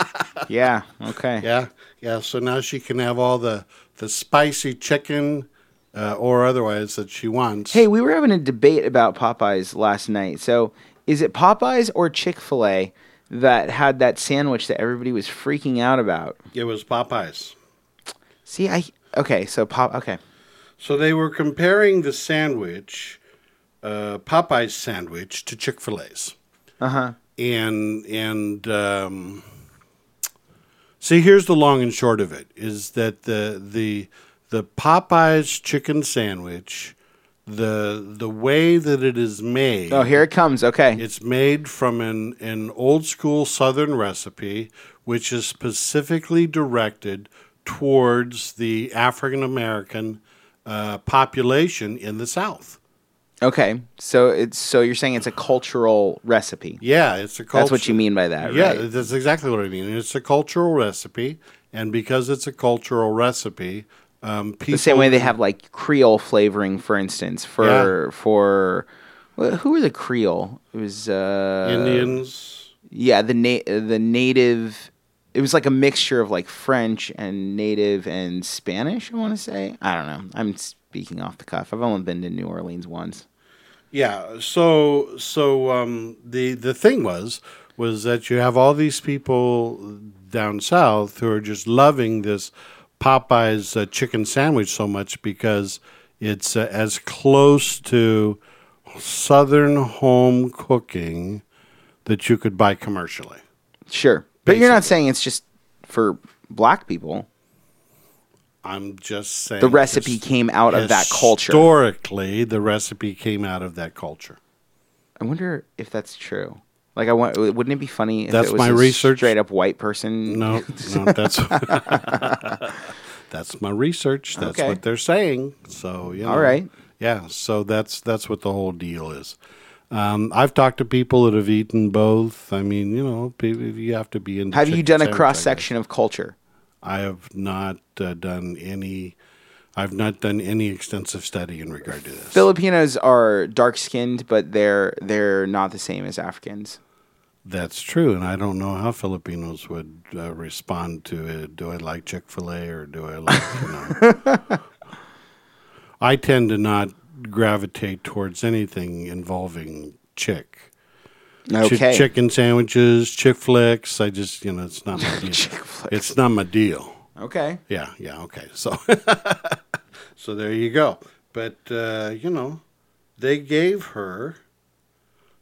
Yeah. Okay. yeah, yeah. So now she can have all the the spicy chicken uh, or otherwise that she wants. Hey, we were having a debate about Popeyes last night. So, is it Popeyes or Chick Fil A that had that sandwich that everybody was freaking out about? it was Popeyes. See, I okay. So pop. Okay. So they were comparing the sandwich, uh, Popeye's sandwich, to Chick Fil A's. Uh huh. and and um, see here's the long and short of it is that the the the Popeyes chicken sandwich the the way that it is made Oh, here it comes. Okay. it's made from an an old school southern recipe which is specifically directed towards the African American uh, population in the South. Okay. So it's so you're saying it's a cultural recipe. Yeah, it's a culture. That's what you mean by that, Yeah, right? that's exactly what I mean. It's a cultural recipe, and because it's a cultural recipe, um, people The same way they have like Creole flavoring, for instance, for for well, who are the Creole? It was uh, Indians. Yeah, the na- the native. It was like a mixture of like French and native and Spanish. I want to say. I don't know. I'm speaking off the cuff. I've only been to New Orleans once. Yeah. So so um, the the thing was was that you have all these people down south who are just loving this Popeyes uh, chicken sandwich so much because it's uh, as close to southern home cooking that you could buy commercially. Sure, but you're not saying it's just for black people. I'm just saying The recipe came out of that culture. Historically, the recipe came out of that culture. I wonder if that's true. Like, I want. Wouldn't it be funny if That's it was my a research. straight up white person? No, no, that's that's my research. That's Okay. what they're saying. So you know, All right. yeah. So that's that's what the whole deal is. Um, I've talked to people that have eaten both. I mean, you know, you have to be in. Have you done a cross section of culture? I have not uh, done any. I've not done any extensive study in regard to this. Filipinos are dark skinned, but they're they're not the same as Africans. That's true, and I don't know how Filipinos would uh, respond to it. Do I like Chick Fil A or do I like you know? I tend to not gravitate towards anything involving chick. Chi- Okay. chicken sandwiches, chick flicks. I just you know it's not my deal. It's not my deal. Okay. Yeah, yeah, okay. So, so there you go. But uh, you know, they gave her,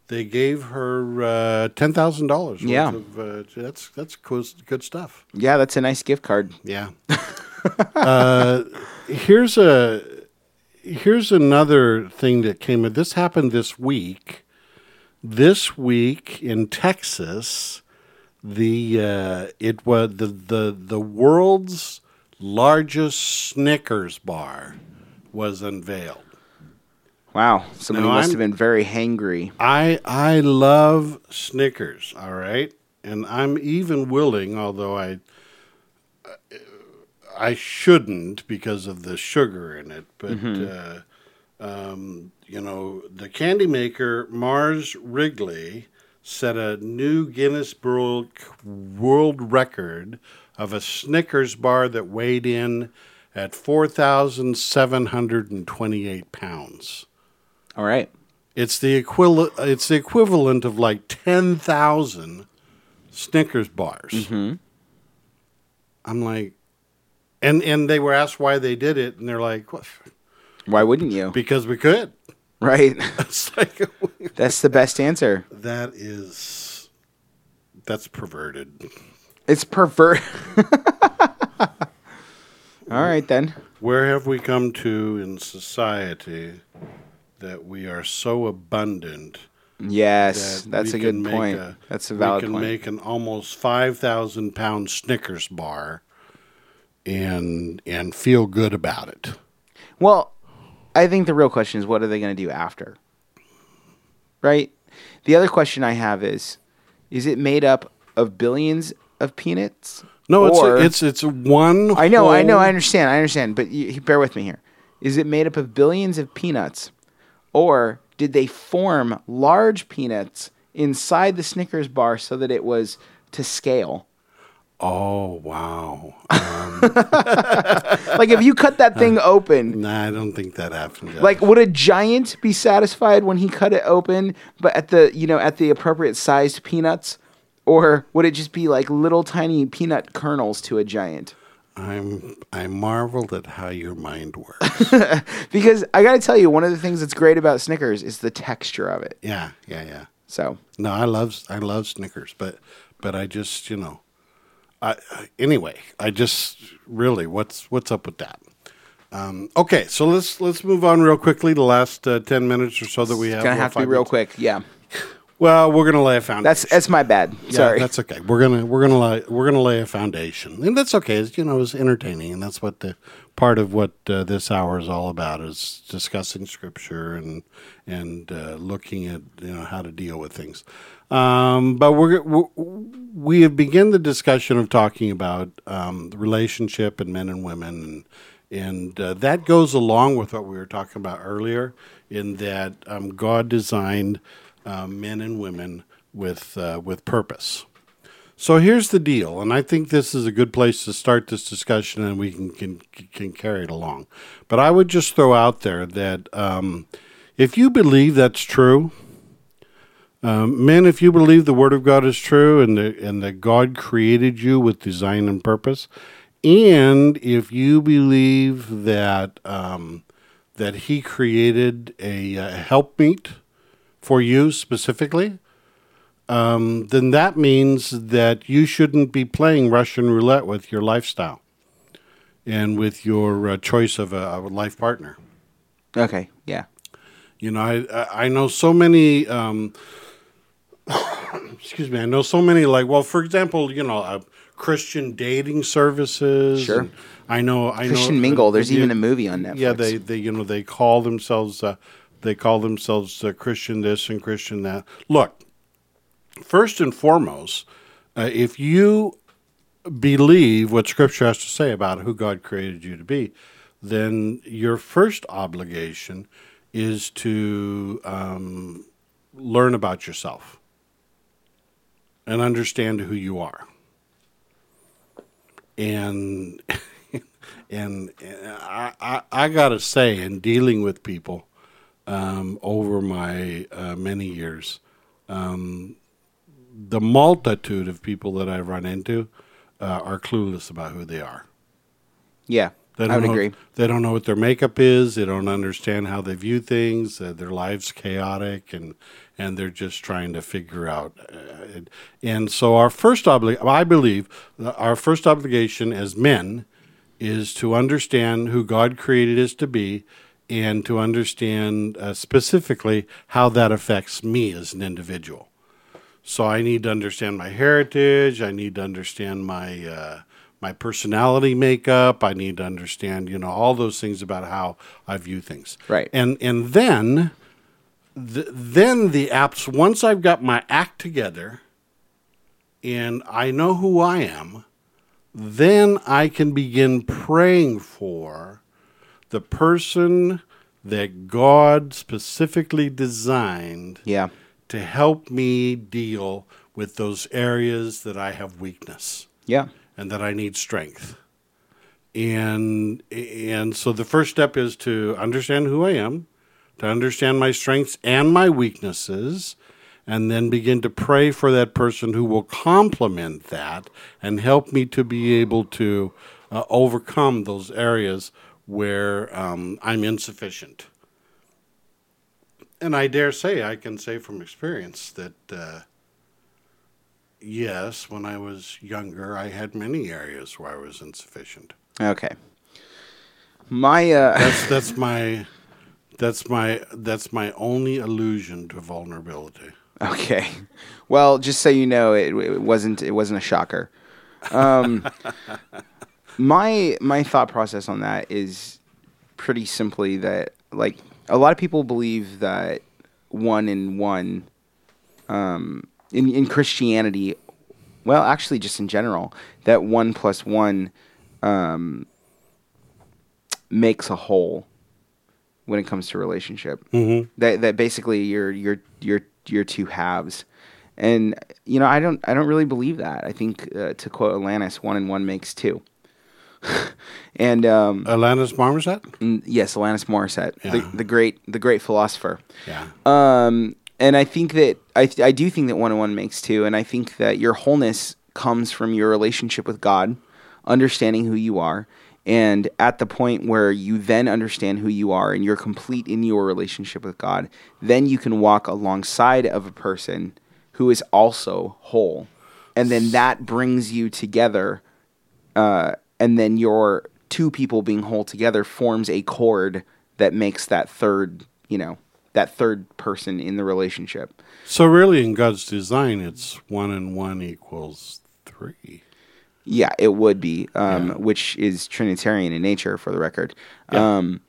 they gave her uh, ten thousand dollars. Yeah. of, uh, that's that's cool, good stuff. Yeah, that's a nice gift card. Yeah. uh, here's a here's another thing that came. Up. This happened this week. This week in Texas, the uh, it was the, the the world's largest Snickers bar was unveiled. Wow. Somebody No, must I'm- have been very hangry. I I love Snickers, all right, and I'm even willing, although I I shouldn't because of the sugar in it, but uh, um, you know the candy maker Mars Wrigley set a new Guinness World World Record of a Snickers bar that weighed in at four thousand seven hundred and twenty-eight pounds. All right. It's the equivalent. It's the equivalent of like ten thousand Snickers bars. Mm-hmm. I'm like, and and they were asked why they did it, and they're like, what? Why wouldn't you? because we could. Right. Like That's the best answer. that is that's perverted. It's pervert. All right then. Where have we come to in society that we are so abundant? Yes, that that's a good point. a- that's a valid point. we can point. make an almost five thousand pound Snickers bar, and and feel good about it. Well, I think the real question is what are they going to do after? Right? The other question I have is is it made up of billions of peanuts? No, it's a, it's it's one. I know, I know, I understand, I understand, but you, bear with me here. Is it made up of billions of peanuts, or did they form large peanuts inside the Snickers bar so that it was to scale? Oh wow! Um, like if you cut that thing uh, open, Nah, I don't think that happened. Jeff. like would a giant be satisfied when he cut it open, but at the you know at the appropriate sized peanuts, or would it just be like little tiny peanut kernels to a giant? I'm I marveled at how your mind works. Because I got to tell you, one of the things that's great about Snickers is the texture of it. yeah, yeah, yeah. So No, I love I love Snickers, but but I just you know, I, anyway I just really what's what's up with that? Um, okay, so let's let's move on real quickly. The last uh, ten minutes or so that we have. gonna have to be real minutes. quick. Yeah, Well, we're gonna lay a foundation. that's that's my bad. Yeah, Sorry. that's okay. We're gonna we're gonna lay we're gonna lay a foundation, and that's okay. It's, you know, it's entertaining, and that's what the part of what uh, this hour is all about is discussing scripture and and uh, looking at you know how to deal with things. Um, but we're, we we have begun the discussion of talking about um, the relationship and men and women, and and uh, that goes along with what we were talking about earlier, in that um, God designed uh, men and women with uh, with purpose. So here's the deal, and I think this is a good place to start this discussion, and we can can, can carry it along. But I would just throw out there that um, if you believe that's true, um, men, if you believe the Word of God is true, and the, and that God created you with design and purpose, and if you believe that um, that He created a, helpmeet for you specifically, um, then that means that you shouldn't be playing Russian roulette with your lifestyle and with your uh, choice of a, a life partner. okay. Yeah. You know, I I know so many. Um, excuse me. I know so many. Like, well, for example, you know, uh, Christian dating services. Sure. and I know. I Christian know, Mingle. There's even a movie on Netflix. Yeah, they they you know they call themselves uh, they call themselves uh, Christian this and Christian that. Look, first and foremost, uh, if you believe what Scripture has to say about who God created you to be, then your first obligation is to um, learn about yourself. and understand who you are. And and, and I, I, I got to say, in dealing with people um, over my uh, many years, um, the multitude of people that I run into uh, are clueless about who they are. Yeah, They I don't would know, agree. They don't know what their makeup is. They don't understand how they view things. Uh, their lives chaotic, and and they're just trying to figure out. Uh, and, and so our first obli- I believe, our first obligation as men is to understand who God created us to be, and to understand uh, specifically how that affects me as an individual. So I need to understand my heritage. I need to understand my uh, my personality makeup. I need to understand, you know, all those things about how I view things. Right. And and then, th- then the apps. Once I've got my act together, and I know who I am, then I can begin praying for the person that God specifically designed Yeah, to help me deal with those areas that I have weakness yeah, and that I need strength. And and so the first step is to understand who I am, to understand my strengths and my weaknesses, and then begin to pray for that person who will complement that and help me to be able to uh, overcome those areas where um, I'm insufficient. And I dare say, I can say from experience that uh, yes, when I was younger, I had many areas where I was insufficient. okay. My uh, That's that's my that's my that's my only allusion to vulnerability. Okay. Well, just so you know, it, it wasn't it wasn't a shocker. Um, my my thought process on that is pretty simply that like a lot of people believe that one and one um, in in Christianity, well, actually, just in general, that one plus one um, makes a whole when it comes to relationship. Mm-hmm. That that basically you're you're you're you're two halves, and you know I don't I don't really believe that. I think uh, to quote Alanis, one and one makes two. and um, Alanis Marmoset? mm, yes, Alanis Morissette, the, the great the great philosopher. Yeah. Um, and I think that I th- I do think that one on one makes two, and I think that your wholeness comes from your relationship with God, understanding who you are, and at the point where you then understand who you are and you're complete in your relationship with God, then you can walk alongside of a person who is also whole, and then that brings you together, uh, and then your two people being whole together forms a chord that makes that third, you know, that third person in the relationship. So really, in God's design, it's one and one equals three. Yeah, it would be, um, which is Trinitarian in nature, for the record. Um,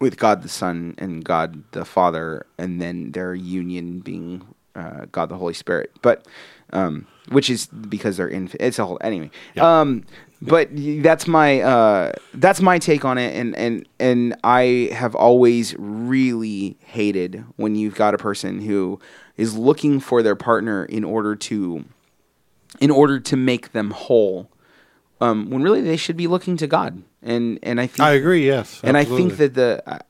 with God the Son and God the Father, and then their union being uh, God the Holy Spirit. But um, which is because they're in. It's a whole anyway. Um, but that's my uh, that's my take on it, and and and I have always really hated when you've got a person who is looking for their partner in order to in order to make them whole. Um, when really they should be looking to God, and and I think I agree. Yes, and I think that the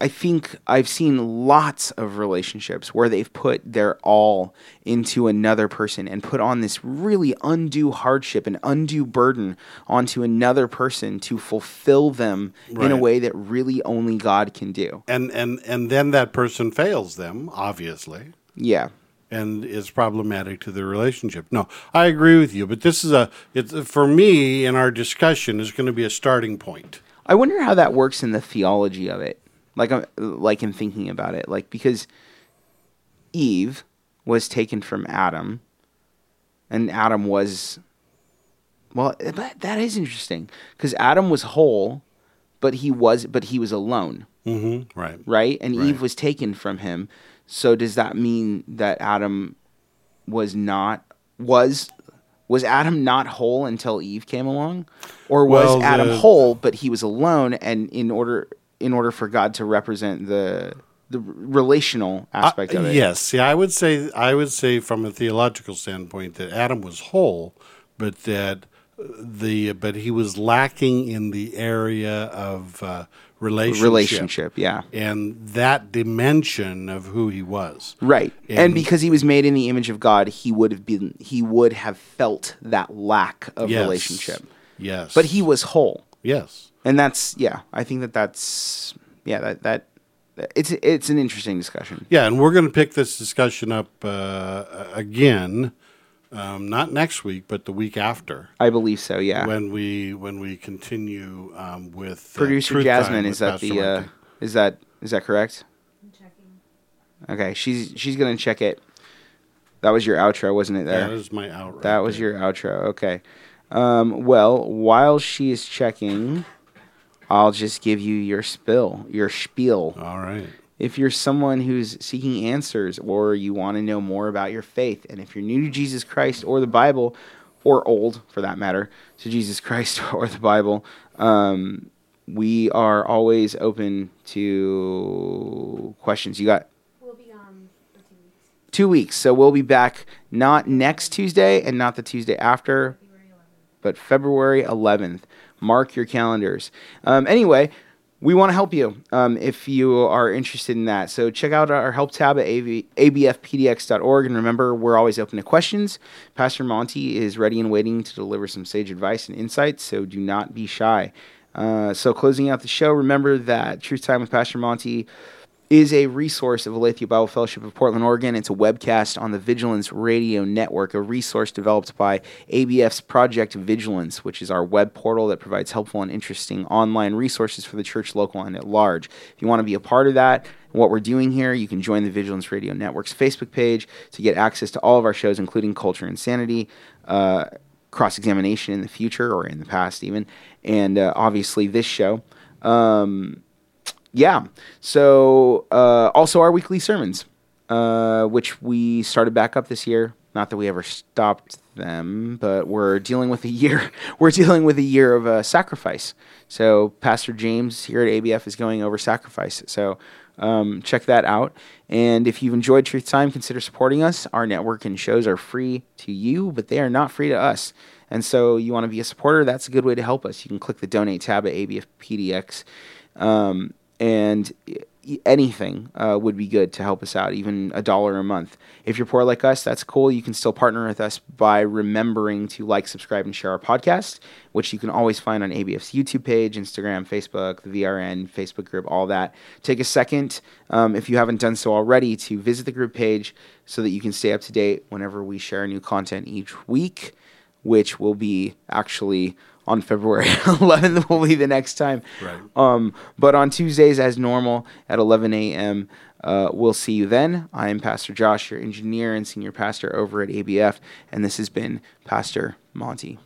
I- think I've seen lots of relationships where they've put their all into another person and put on this really undue hardship and undue burden onto another person to fulfill them in a way that really only God can do. and and and then that person fails them, obviously. Yeah. and is problematic to the relationship. No, I agree with you, but this is a it's for me in our discussion is going to be a starting point. I wonder how that works in the theology of it. Like, uh, like in thinking about it, like because Eve was taken from Adam, and Adam was, well, but that is interesting because Adam was whole, but he was, but he was alone, Mm-hmm. Right. right? And Right. Eve was taken from him. So does that mean that Adam was not was was Adam not whole until Eve came along, or was Well, Adam whole but he was alone? And in order in order for God to represent the the relational aspect of Uh, it. Yes, yeah, I would say I would say from a theological standpoint that Adam was whole, but that the but he was lacking in the area of uh, relationship. Relationship, yeah. and that dimension of who he was. Right. And, And- because he was made in the image of God, he would have been he would have felt that lack of Yes. relationship. Yes, But he was whole. yes. And that's yeah, I think that that's yeah, that that it's it's an interesting discussion. Yeah, and we're going to pick this discussion up uh, again, um, not next week, but the week after, I believe so, yeah. when we when we continue um, with uh, Producer Truth Jasmine, with is that Pastor the uh, is that is that correct? Checking. Okay, she's she's gonna check it. That was your outro, wasn't it? There. was my outro. That was your outro. Okay. Um, well, while she is checking, I'll just give you your spill, your spiel. All right. If you're someone who's seeking answers or you want to know more about your faith, and if you're new to Jesus Christ or the Bible, or old for that matter, to Jesus Christ or the Bible, um, we are always open to questions. You got We'll be on two weeks. two weeks. So we'll be back not next Tuesday and not the Tuesday after, but February 11th. Mark your calendars. Um, anyway, we want to help you um, if you are interested in that. So check out our help tab at AV, abfpdx.org. And remember, we're always open to questions. Pastor Monty is ready and waiting to deliver some sage advice and insights, so do not be shy. Uh, so closing out the show, remember that Truth Time with Pastor Monty is a resource of Aletheia Bible Fellowship of Portland, Oregon. It's a webcast on the Vigilance Radio Network, a resource developed by ABF's Project Vigilance, which is our web portal that provides helpful and interesting online resources for the church local and at large. If you want to be a part of that, what we're doing here, you can join the Vigilance Radio Network's Facebook page to get access to all of our shows, including Culture and Sanity. Uh, cross examination in the future or in the past, even, and uh, obviously this show. Um, yeah. So uh, also our weekly sermons, uh, which we started back up this year. Not that we ever stopped them, but we're dealing with a year. We're dealing with a year of uh, sacrifice. So Pastor James here at ABF is going over sacrifice. So um, check that out. And if you've enjoyed Truth Time, consider supporting us. Our network and shows are free to you, but they are not free to us. And so you want to be a supporter, that's a good way to help us. You can click the donate tab at ABF PDX. Um, and anything uh, would be good to help us out, even a dollar a month. If you're poor like us, that's cool. You can still partner with us by remembering to like, subscribe, and share our podcast, which you can always find on ABF's YouTube page, Instagram, Facebook, the VRN, Facebook group, all that. Take a second, um, if you haven't done so already, to visit the group page so that you can stay up to date whenever we share new content each week, which will be actually on February 11th will be the next time. Right. Um, but on Tuesdays, as normal, at 11 a.m., uh, we'll see you then. I am Pastor Josh, your engineer and senior pastor over at ABF, and this has been Pastor Monty.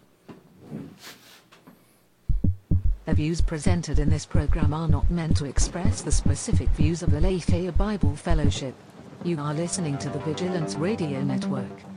The views presented in this program are not meant to express the specific views of the Aletheia Bible Fellowship. You are listening to the Vigilance Radio Network.